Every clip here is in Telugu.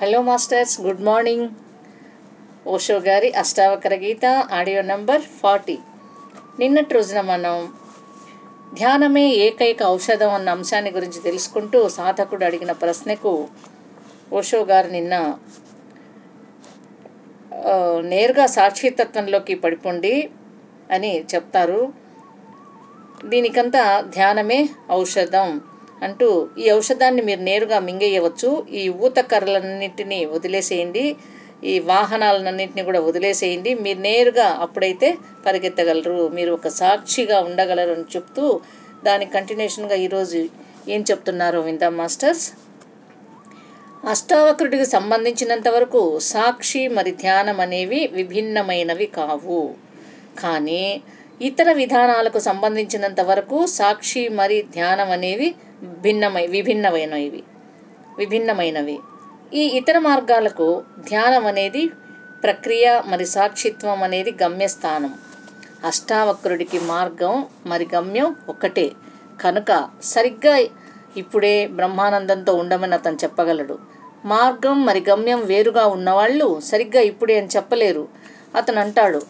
Hello masters good morning Osho గారి Ashtavakra Gita audio number forty నిన్నటి రోజున మనం ధ్యానమే ఏకైక ఔషధం అన్న అంశాన్ని గురించి తెలుసుకుంటూ సాధకుడు అడిగిన ప్రశ్నకు ఓషో గారు నిన్న నేరుగా సాక్షితత్వంలోకి పడిపోండి అని చెప్తారు. దీనికంతా ధ్యానమే ఔషధం. అంటూ ఈ ఔషధాన్ని మీరు నేరుగా మింగేయవచ్చు. ఈ ఊత కర్రలన్నింటినీ వదిలేసేయండి. ఈ వాహనాలన్నింటినీ కూడా వదిలేసేయండి. మీరు నేరుగా అప్పుడైతే పరిగెత్తగలరు. మీరు ఒక సాక్షిగా ఉండగలరు అని చెప్తూ దాని కంటిన్యూషన్గా ఈరోజు ఏం చెప్తున్నారో విందాం మాస్టర్స్. అష్టావక్రుడికి సంబంధించినంత వరకు సాక్షి మరి ధ్యానం అనేవి విభిన్నమైనవి కావు. కానీ ఇతర విధానాలకు సంబంధించినంత వరకు సాక్షి మరి ధ్యానం అనేవి భిన్నమై విభిన్నమైనవి విభిన్నమైనవి. ఈ ఇతర మార్గాలకు ధ్యానం అనేది ప్రక్రియ మరి సాక్షిత్వం అనేది గమ్యస్థానం. అష్టావక్రుడికి మార్గం మరి గమ్యం ఒక్కటే కనుక సరిగ్గా ఇప్పుడే బ్రహ్మానందంతో ఉండమని అతను చెప్పగలడు. మార్గం మరి గమ్యం వేరుగా ఉన్నవాళ్ళు సరిగ్గా ఇప్పుడే అని చెప్పలేరు. అతను అంటాడు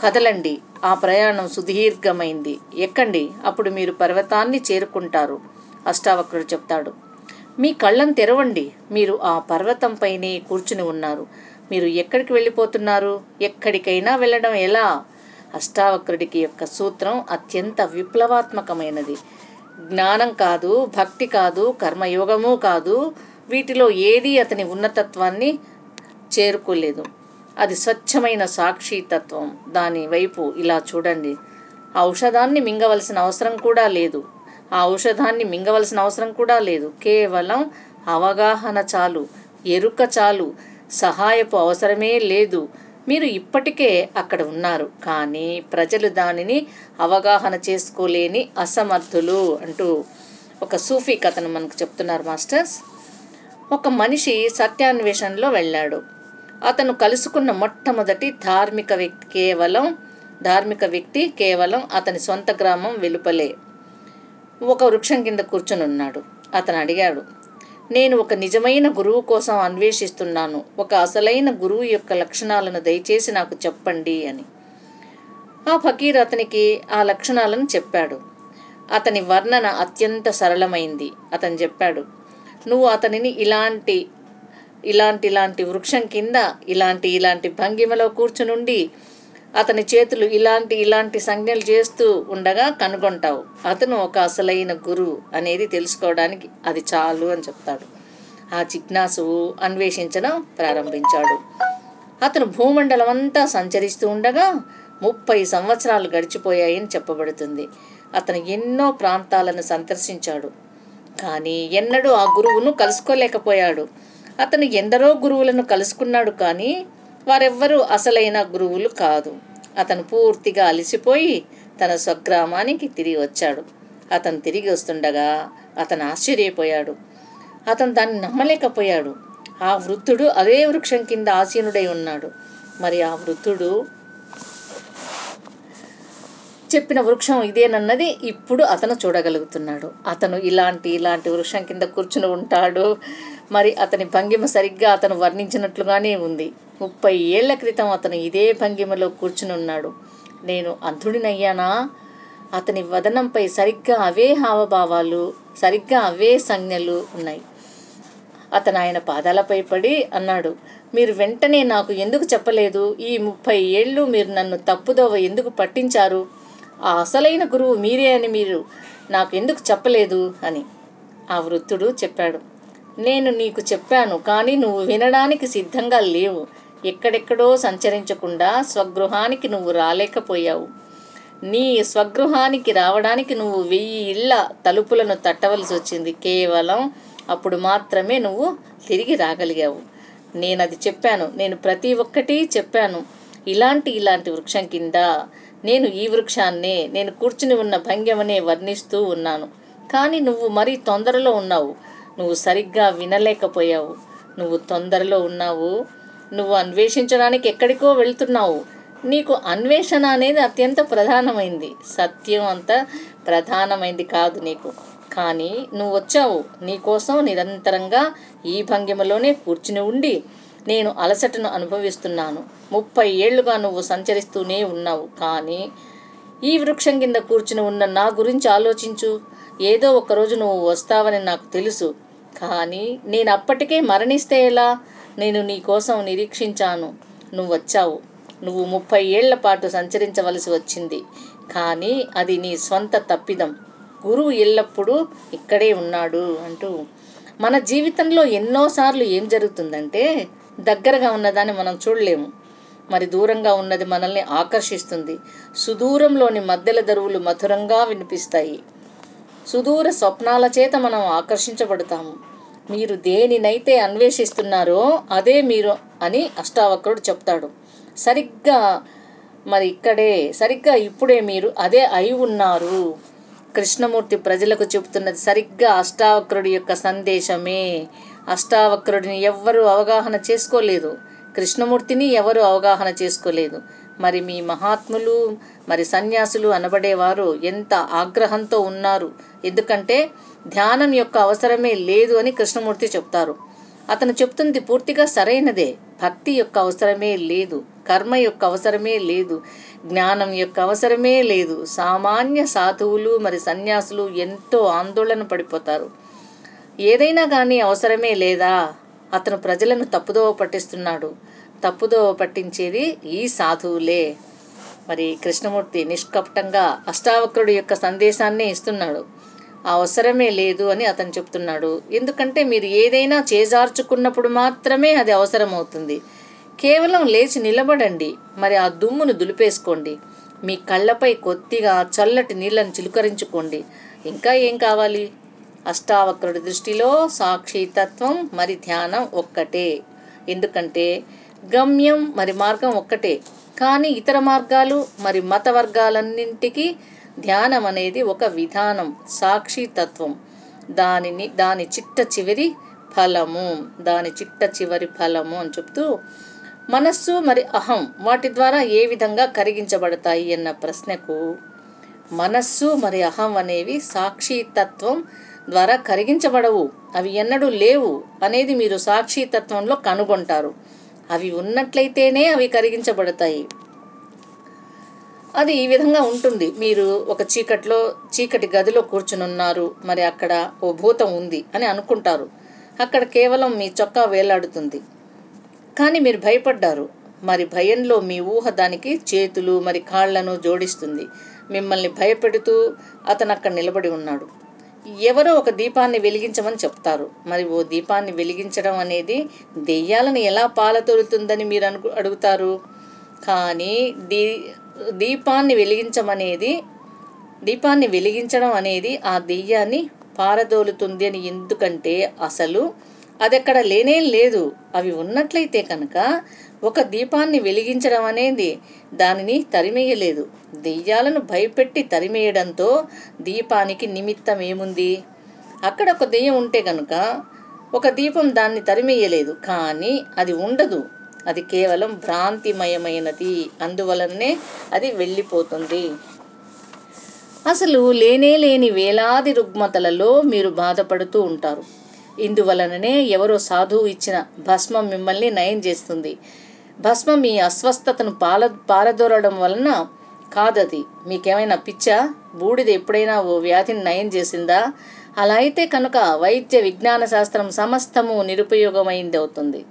కదలండి. ఆ ప్రయాణం సుదీర్ఘమైంది. ఎక్కండి. అప్పుడు మీరు పర్వతాన్ని చేరుకుంటారు. అష్టావక్రుడు చెప్తాడు. మీ కళ్ళను తెరవండి. మీరు ఆ పర్వతంపైనే కూర్చుని ఉన్నారు. మీరు ఎక్కడికి వెళ్ళిపోతున్నారు? ఎక్కడికైనా వెళ్ళడం ఎలా? అష్టావక్రుడికి యొక్క సూత్రం అత్యంత విప్లవాత్మకమైనది. జ్ఞానం కాదు భక్తి కాదు కర్మయోగము కాదు. వీటిలో ఏది అతని ఉన్నతత్వాన్ని చేరుకోలేదు. అది స్వచ్ఛమైన సాక్షితత్వం దాని వైపు ఇలా చూడండి. ఆ ఔషధాన్ని మింగవలసిన అవసరం కూడా లేదు. ఆ ఔషధాన్ని మింగవలసిన అవసరం కూడా లేదు. కేవలం అవగాహన చాలు. ఎరుక చాలు. సహాయపు అవసరమే లేదు. మీరు ఇప్పటికే అక్కడ ఉన్నారు. కానీ ప్రజలు దానిని అవగాహన చేసుకోలేని అసమర్థులు అంటూ ఒక సూఫీ కథను మనకు చెప్తున్నారు మాస్టర్స్. ఒక మనిషి సత్యాన్వేషణలో వెళ్ళాడు. అతను కలుసుకున్న మొట్టమొదటి ధార్మిక వ్యక్తి కేవలం ధార్మిక వ్యక్తి కేవలం అతని సొంత గ్రామం వెలుపలే. ఒక వృక్షం కింద కూర్చొని ఉన్నాడు అతను అడిగాడు నేను ఒక నిజమైన గురువు కోసం అన్వేషిస్తున్నాను. ఒక అసలైన గురువు యొక్క లక్షణాలను దయచేసి నాకు చెప్పండి అని. ఆ ఫకీర్ అతనికి ఆ లక్షణాలను చెప్పాడు. అతని వర్ణన అత్యంత సరళమైంది. అతను చెప్పాడు నువ్వు అతనిని ఇలాంటి ఇలాంటి ఇలాంటి వృక్షం కింద ఇలాంటి ఇలాంటి భంగిమలో కూర్చునుండి అతని చేతులు ఇలాంటి ఇలాంటి సంజ్ఞలు చేస్తూ ఉండగా కనుగొంటావు. అతను ఒక అసలైన గురువు అనేది తెలుసుకోవడానికి అది చాలు అని చెప్తాడు. ఆ జిజ్ఞాసువు అన్వేషించడం ప్రారంభించాడు. అతను భూమండలం అంతా సంచరిస్తూ ఉండగా ముప్పై సంవత్సరాలు గడిచిపోయాయని చెప్పబడుతుంది. అతను ఎన్నో ప్రాంతాలను సందర్శించాడు. కానీ ఎన్నడూ ఆ గురువును కలుసుకోలేకపోయాడు. అతను ఎందరో గురువులను కలుసుకున్నాడు కానీ వారెవ్వరూ అసలైన గురువులు కాదు. అతను పూర్తిగా అలసిపోయి తన స్వగ్రామానికి తిరిగి వచ్చాడు. అతను తిరిగి వస్తుండగా అతను ఆశ్చర్యపోయాడు. అతను దాన్ని నమ్మలేకపోయాడు. ఆ వృద్ధుడు అదే వృక్షం కింద ఆసీనుడై ఉన్నాడు. మరి ఆ వృద్ధుడు చెప్పిన వృక్షం ఇదేనన్నది ఇప్పుడు అతను చూడగలుగుతున్నాడు. అతను ఇలాంటి ఇలాంటి వృక్షం కింద కూర్చుని ఉంటాడు. మరి అతని భంగిమ సరిగ్గా అతను వర్ణించినట్లుగానే ఉంది. ముప్పై ఏళ్ళ క్రితం అతను ఇదే భంగిమలో కూర్చుని ఉన్నాడు నేను అంధుడినయ్యానా? అతని వదనంపై సరిగ్గా అవే హావభావాలు సరిగ్గా అవే సంజ్ఞలు ఉన్నాయి. అతను ఆయన పాదాలపై పడి అన్నాడు మీరు వెంటనే నాకు ఎందుకు చెప్పలేదు? ఈ ముప్పై ఏళ్ళు మీరు నన్ను తప్పుదోవ ఎందుకు పట్టించారు? ఆ అసలైన గురువు మీరే అని మీరు నాకు ఎందుకు చెప్పలేదు? అని ఆ వృద్ధుడు చెప్పాడు. నేను నీకు చెప్పాను కానీ నువ్వు వినడానికి సిద్ధంగా లేవు. ఎక్కడెక్కడో సంచరించకుండా స్వగృహానికి నువ్వు రాలేకపోయావు. నీ స్వగృహానికి రావడానికి నువ్వు వెయ్యి ఇళ్ళ తలుపులను తట్టవలసి వచ్చింది. కేవలం అప్పుడు మాత్రమే నువ్వు తిరిగి రాగలిగావు. నేను అది చెప్పాను నేను ప్రతి ఒక్కటి చెప్పాను. ఇలాంటి ఇలాంటి వృక్షం కింద నేను ఈ వృక్షాన్నే నేను కూర్చుని ఉన్న భంగ్యమనే వర్ణిస్తూ ఉన్నాను. కానీ నువ్వు మరీ తొందరలో ఉన్నావు. నువ్వు సరిగ్గా వినలేకపోయావు. నువ్వు తొందరలో ఉన్నావు. నువ్వు అన్వేషించడానికి ఎక్కడికో వెళ్తున్నావు. నీకు అన్వేషణ అనేది అత్యంత ప్రధానమైంది. సత్యం అంత ప్రధానమైంది కాదు నీకు. కానీ నువ్వు వచ్చావు. నీకోసం నిరంతరంగా ఈ భంగిమలోనే కూర్చుని ఉండి నేను అలసటను అనుభవిస్తున్నాను. ముప్పై ఏళ్ళుగా నువ్వు సంచరిస్తూనే ఉన్నావు. కానీ ఈ వృక్షం కింద కూర్చుని ఉన్న నా గురించి ఆలోచించు. ఏదో ఒకరోజు నువ్వు వస్తావని నాకు తెలుసు. కానీ నేను అప్పటికే మరణిస్తే ఎలా? నేను నీ కోసం నిరీక్షించాను. నువ్వు వచ్చావు. నువ్వు ముప్పై ఏళ్ళ పాటు సంచరించవలసి వచ్చింది. కానీ అది నీ స్వంత తప్పిదం. గురువు ఎల్లప్పుడూ ఇక్కడే ఉన్నాడు అంటూ. మన జీవితంలో ఎన్నోసార్లు ఏం జరుగుతుందంటే దగ్గరగా ఉన్నదాన్ని మనం చూడలేము. మరి దూరంగా ఉన్నది మనల్ని ఆకర్షిస్తుంది. సుదూరంలోని మధ్యల దరువులు మధురంగా వినిపిస్తాయి. సుదూర స్వప్నాల చేత మనం ఆకర్షించబడతాము. మీరు దేనినైతే అన్వేషిస్తున్నారో అదే మీరు అని అష్టావక్రుడు చెప్తాడు. సరిగ్గా మరి ఇక్కడే సరిగ్గా ఇప్పుడే మీరు అదే అయి ఉన్నారు. కృష్ణమూర్తి ప్రజలకు చెబుతున్నది సరిగ్గా అష్టావక్రుడి యొక్క సందేశమే. అష్టావక్రుడిని ఎవ్వరూ అవగాహన చేసుకోలేదు. కృష్ణమూర్తిని ఎవరు అవగాహన చేసుకోలేదు. మరి మీ మహాత్ములు మరి సన్యాసులు అనబడేవారు ఎంత ఆగ్రహంతో ఉన్నారు? ఎందుకంటే ధ్యానం యొక్క అవసరమే లేదు అని కృష్ణమూర్తి చెప్తారు. అతను చెప్తుంది పూర్తిగా సరైనదే. భక్తి యొక్క అవసరమే లేదు. కర్మ యొక్క అవసరమే లేదు. జ్ఞానం యొక్క అవసరమే లేదు. సామాన్య సాధువులు మరి సన్యాసులు ఎంతో ఆందోళన పడిపోతారు. ఏదైనా కానీ అవసరమే లేదా? అతను ప్రజలను తప్పుదోవ పట్టిస్తున్నాడు. తప్పుదోవ పట్టించేది ఈ సాధువులే. మరి కృష్ణమూర్తి నిష్కపటంగా అష్టావక్రుడి యొక్క సందేశాన్ని ఇస్తున్నాడు. ఆ అవసరమే లేదు అని అతను చెప్తున్నాడు. ఎందుకంటే మీరు ఏదైనా చేజార్చుకున్నప్పుడు మాత్రమే అది అవసరమవుతుంది. కేవలం లేచి నిలబడండి. మరి ఆ దుమ్మును దులిపేసుకోండి. మీ కళ్ళపై కొద్దిగా చల్లటి నీళ్ళను చిలుకరించుకోండి. ఇంకా ఏం కావాలి? అష్టావక్రుడి దృష్టిలో సాక్షితత్వం మరి ధ్యానం ఒక్కటే. ఎందుకంటే గమ్యం మరి మార్గం ఒక్కటే. కానీ ఇతర మార్గాలు మరి మత వర్గాలన్నింటికి ధ్యానం అనేది ఒక విధానం సాక్షితత్వం. దానిని దాని చిట్ట చివరి ఫలము దాని చిట్ట చివరి ఫలము అని చెప్తూ మనస్సు మరి అహం వాటి ద్వారా ఏ విధంగా కరిగించబడతాయి అన్న ప్రశ్నకు మనస్సు మరి అహం అనేవి సాక్షితత్వం ద్వారా కరిగించబడవు. అవి ఎన్నడూ లేవు అనేది మీరు సాక్షితత్వంలో కనుగొంటారు. అవి ఉన్నట్లయితేనే అవి కరిగించబడతాయి. అది ఈ విధంగా ఉంటుంది. మీరు ఒక చీకట్లో చీకటి గదిలో కూర్చుని ఉన్నారు మరి అక్కడ ఓ భూతం ఉంది అని అనుకుంటారు. అక్కడ కేవలం మీ చొక్కా వేలాడుతుంది. కానీ మీరు భయపడ్డారు. మరి భయంలో మీ ఊహ దానికి చేతులు మరి కాళ్ళను జోడిస్తుంది. మిమ్మల్ని భయపెడుతూ అతను అక్కడ నిలబడి ఉన్నాడు. ఎవరో ఒక దీపాన్ని వెలిగించమని చెప్తారు. మరి ఓ దీపాన్ని వెలిగించడం అనేది దెయ్యాలను ఎలా పాలతోలుతుందని మీరు అను అడుగుతారు? కానీ దీ దీపాన్ని వెలిగించమనేది దీపాన్ని వెలిగించడం అనేది ఆ దెయ్యాన్ని పారదోలుతుంది అని ఎందుకంటే అసలు అది అక్కడ లేనే లేదు. అవి ఉన్నట్లయితే కనుక ఒక దీపాన్ని వెలిగించడం అనేది దానిని తరిమేయలేదు. దెయ్యాలను భయపెట్టి తరిమేయడంతో దీపానికి నిమిత్తం ఏముంది? అక్కడ ఒక దెయ్యం ఉంటే కనుక ఒక దీపం దాన్ని తరిమేయలేదు. కానీ అది ఉండదు. అది కేవలం భ్రాంతిమయమైనది. అందువలనే అది వెళ్ళిపోతుంది. అసలు లేనే లేని వేలాది రుగ్మతలలో మీరు బాధపడుతూ ఉంటారు. ఇందువలననే ఎవరో సాధువు ఇచ్చిన భస్మం మిమ్మల్ని నయం చేస్తుంది. భస్మం మీ అస్వస్థతను పాల పారదోరడం వలన కాదది. మీకేమైనా పిచ్చా? బూడిద ఎప్పుడైనా ఓ వ్యాధిని నయం చేసిందా? అలా అయితే కనుక వైద్య విజ్ఞాన శాస్త్రం సమస్తము నిరుపయోగమైంది అవుతుంది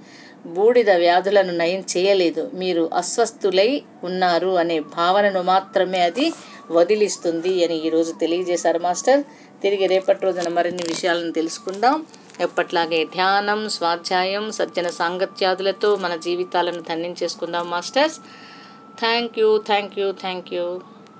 బూడిద వ్యాధులను నయం చేయలేదు. మీరు అస్వస్థులై ఉన్నారు అనే భావనను మాత్రమే అది వదిలిస్తుంది అని ఈరోజు తెలియజేశారు మాస్టర్. తిరిగి రేపటి రోజున మరిన్ని విషయాలను తెలుసుకుందాం. ఎప్పట్లాగే ధ్యానం స్వాధ్యాయం సజ్జన సాంగత్యాదులతో మన జీవితాలను ధన్యం చేసుకుందాం masters. Thank you thank you thank you.